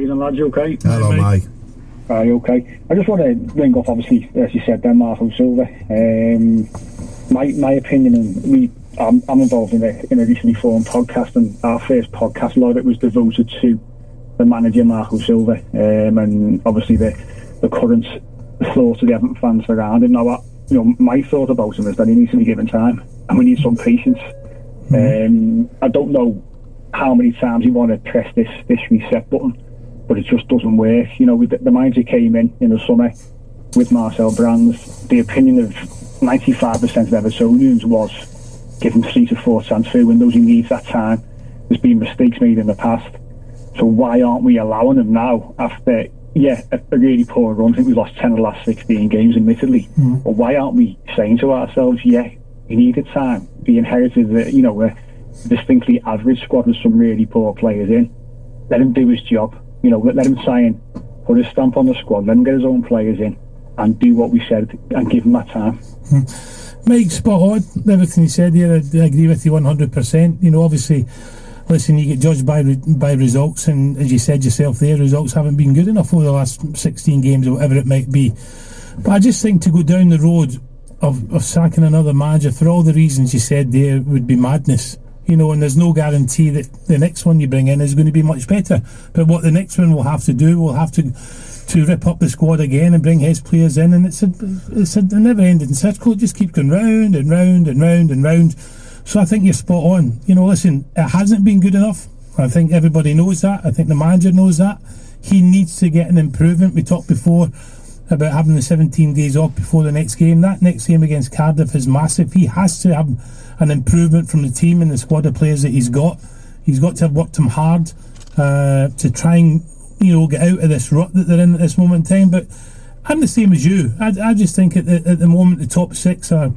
Ian lads, you okay? Hello, mate. Are you okay? I just want to ring off, obviously, as you said, then Marco Silva. Um, my my opinion, and we, I'm, I'm involved in a, in a recently formed podcast, and our first podcast, a lot of it was devoted to the manager, Marco Silva, um, and obviously the the current thoughts of the Everton fans around him. Now, what, you know, my thought about him is that he needs to be given time, and we need some patience. Um, I don't know how many times you want to press this this reset button but it just doesn't work. You know, with the, the manager came in in the summer with Marcel Brands, the opinion of 95% of Evertonians was give him three to four transfer windows. He needs that time. There's been mistakes made in the past. So why aren't we allowing him now after, yeah, a, a really poor run? I think we lost 10 of the last 16 games, admittedly. Mm. But why aren't we saying to ourselves, yeah, he needed time. He inherited, the, you know, a distinctly average squad with some really poor players in. Let him do his job you know, let, him sign, put his stamp on the squad, let him get his own players in, and do what we said, and give him that time. Hmm. Mike, spot on. Everything you said here, I, I agree with you 100%. You know, obviously, listen, you get judged by by results, and as you said yourself there, results haven't been good enough over the last 16 games or whatever it might be. But I just think to go down the road of, of sacking another manager for all the reasons you said there would be madness you know, and there's no guarantee that the next one you bring in is going to be much better. But what the next one will have to do, will have to to rip up the squad again and bring his players in, and it's a it's a never-ending circle. It just keeps going round and round and round and round. So I think you're spot on. You know, listen, it hasn't been good enough. I think everybody knows that. I think the manager knows that. He needs to get an improvement. We talked before about having the 17 days off before the next game. That next game against Cardiff is massive. He has to have an improvement from the team and the squad of players that he's got. He's got to have worked him hard uh, to try and you know get out of this rut that they're in at this moment in time. But I'm the same as you. I, I just think at the, at the moment the top six are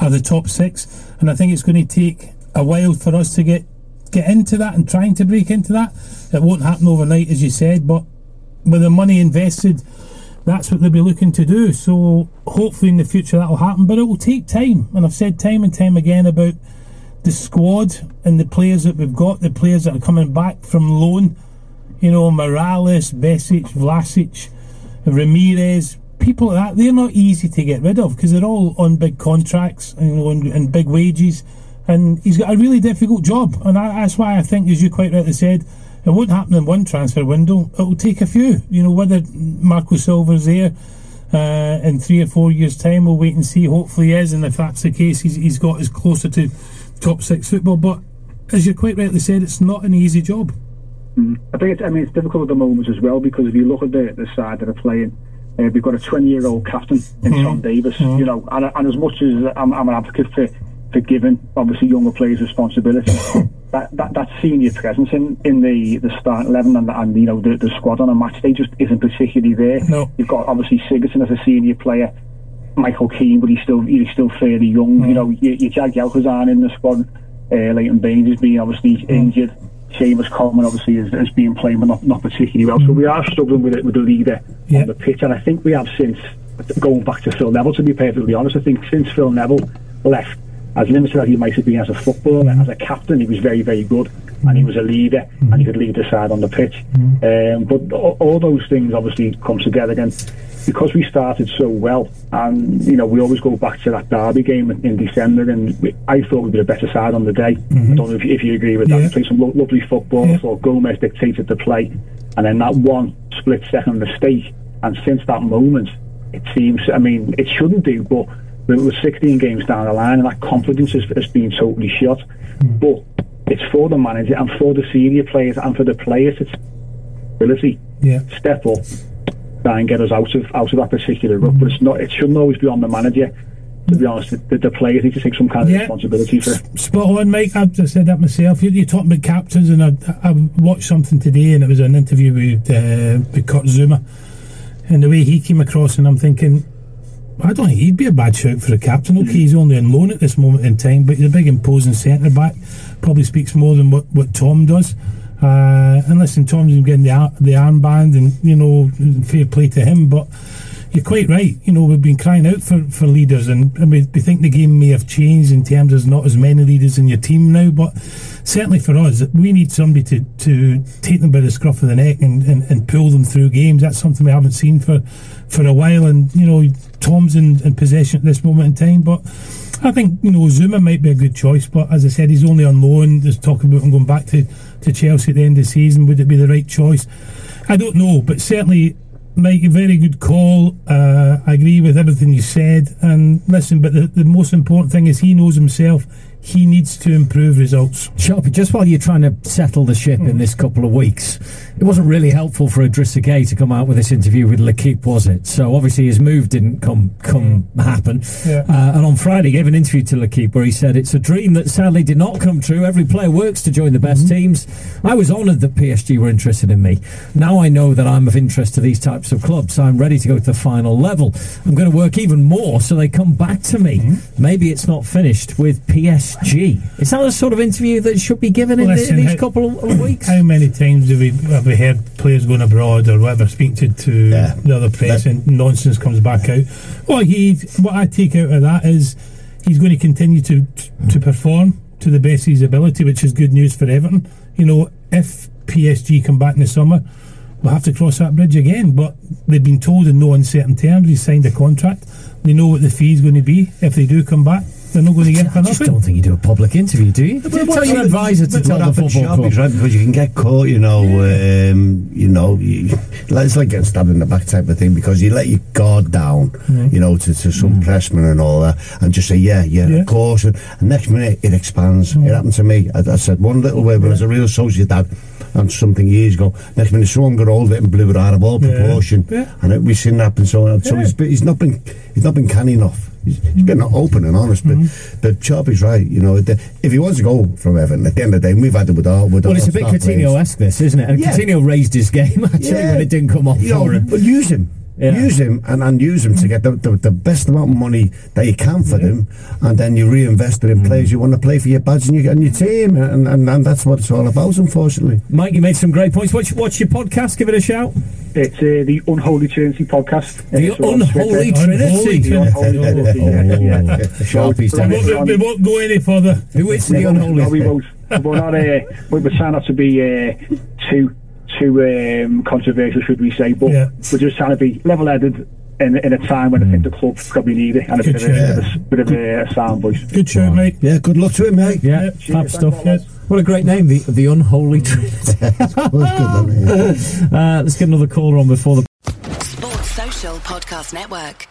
are the top six, and I think it's going to take a while for us to get get into that and trying to break into that. It won't happen overnight, as you said, but with the money invested that's what they'll be looking to do. So hopefully in the future that will happen, but it will take time. And I've said time and time again about the squad and the players that we've got, the players that are coming back from loan. You know, Mirallas, Besic, Vlasic, Ramirez, people like that. They're not easy to get rid of because they're all on big contracts and, and big wages. And he's got a really difficult job, and I, that's why I think, as you quite rightly said, it won't happen in one transfer window. It will take a few. You know, whether Marco Silva's there uh, in three or four years' time, we'll wait and see. Hopefully, he is, and if that's the case, he's, he's got us closer to top six football. But as you quite rightly said, it's not an easy job. Mm. I think it's, I mean it's difficult at the moment as well because if you look at the, the side that are playing, uh, we've got a 20 year old captain in mm. Tom Davies, mm. you know, and, and as much as I'm, I'm an advocate for for giving obviously younger players responsibility. that, that that senior presence in, in the, the start eleven and, and you know the, the squad on a match day just isn't particularly there. No. You've got obviously Sigurdsson as a senior player, Michael Keane, but he's still he's still fairly young. Mm. You know, your, your Jagielka's in the squad, uh, Leighton Baines has been obviously mm. injured. Seamus Coleman obviously has, has been playing, but not, not particularly well. So we are struggling with it with the leader yeah. on the pitch, and I think we have since going back to Phil Neville. To be perfectly honest, I think since Phil Neville left as limited as he might have been as a footballer, as a captain, he was very, very good. mm. and he was a leader, mm. and he could lead the side on the pitch. Um, but all, all those things obviously come together again because we started so well, and you know we always go back to that derby game in, December, and we, I thought we'd be a better side on the day. Mm-hmm. I don't know if, if, you agree with that. Yeah. We played some lo- lovely football. Yeah. I thought Gomes dictated the play, and then that one split second mistake, and since that moment, it seems. I mean, it shouldn't do, but we were 16 games down the line, and that confidence has, has been totally shot. Mm. But it's for the manager and for the senior players and for the players. It's ability. Yeah. Step up try and get us out of out of that particular rut. But it's not. It shouldn't always be on the manager. To be honest, the, the players need to take some kind of yeah. responsibility for it. Spot on, Mike. I've just said that myself. You, are talking about captains, and I, I watched something today, and it was an interview with, uh, with Kurt Zouma, and the way he came across, and I'm thinking, I don't think he'd be a bad shout for a captain. Okay, he's only on loan at this moment in time, but he's a big imposing centre back. Probably speaks more than what, what Tom does. Uh, and listen, Tom's getting the the armband, and you know, fair play to him. But you're quite right. You know, we've been crying out for, for leaders, and, and we, we, think the game may have changed in terms of not as many leaders in your team now. But certainly for us, we need somebody to, to take them by the scruff of the neck and, and, and pull them through games. That's something we haven't seen for, for a while. And you know, Tom's in, in possession at this moment in time, but. I think you know Zouma might be a good choice, but as I said, he's only on loan. There's talk about him going back to to Chelsea at the end of the season. Would it be the right choice? I don't know, but certainly, Mike, a very good call. Uh, I agree with everything you said. And listen, but the, the most important thing is he knows himself he needs to improve results. Sharpie, just while you're trying to settle the ship mm. in this couple of weeks, it wasn't really helpful for Idrissa Gueye to come out with this interview with L'Equipe, was it? So obviously his move didn't come come mm. happen. Yeah. Uh, and on Friday, he gave an interview to L'Equipe where he said it's a dream that sadly did not come true. Every player works to join the best mm-hmm. teams. I was honoured that PSG were interested in me. Now I know that I'm of interest to these types of clubs, so I'm ready to go to the final level. I'm going to work even more so they come back to me. Mm-hmm. Maybe it's not finished with PSG. Gee, is that the sort of interview that should be given well, in, listen, in, these how, couple of weeks? How many times have we, have we heard players going abroad or whatever, speak to, to yeah. the other press that, and nonsense comes back out? What he, what I take out of that is he's going to continue to to perform to the best of his ability, which is good news for Everton. You know, if PSG come back in the summer, we'll have to cross that bridge again. But they've been told in no uncertain terms. He's signed a contract. They know what the fee is going to be if they do come back they're not going to get for nothing. I just don't think you do a public interview, do you? Well, tell your advisor to tell the football club. Right, because you can get caught, you know, um, you know, you, it's like getting stabbed in the back type of thing because you let your guard down, yeah. you know, to, to some mm. pressman and all that, and just say, yeah, yeah, yeah. of course. And, and, next minute it expands. Mm. It happened to me. I, I said one little word, but as a Real Sociedad, and something years ago. Next minute, someone got hold of it and blew it out of all proportion, yeah. and it, we've seen that happen. So, so he's, he's not been he's not been canny enough. He's, he's been open and honest, but mm-hmm. but is right. You know, the, if he wants to go from Everton at the end of the day, we've had it with our with well, it's a bit Coutinho-esque, this, isn't it? And yeah. Coutinho raised his game actually yeah. when it didn't come off you for know, him. But use him. Yeah. Use him and, and use him to get the, the, the, best amount of money that you can for yeah. them, and then you reinvest it in mm. players you want to play for your badge and, you, and your team, and, and, and that's what it's all about, unfortunately. Mike, you made some great points. What's, what's your podcast? Give it a shout. It's uh, the Unholy Trinity podcast. The uh, Unholy Trinity. The Unholy Trinity. Sharpies down. We won't, we won't go any further. Who is the Unholy? No, we won't. We're not. Uh, we're trying not to be uh, too too um, controversial, should we say? But yeah. we're just trying to be level-headed in, in a time when mm. I think the club probably need it and a bit, of, a, bit of a, a sound voice. Good show, mate. Yeah, good luck to him, mate. Yeah, yeah fab stuff. Yeah. What a great name, the the unholy trinity. uh, let's get another caller on before the Sports Social Podcast Network.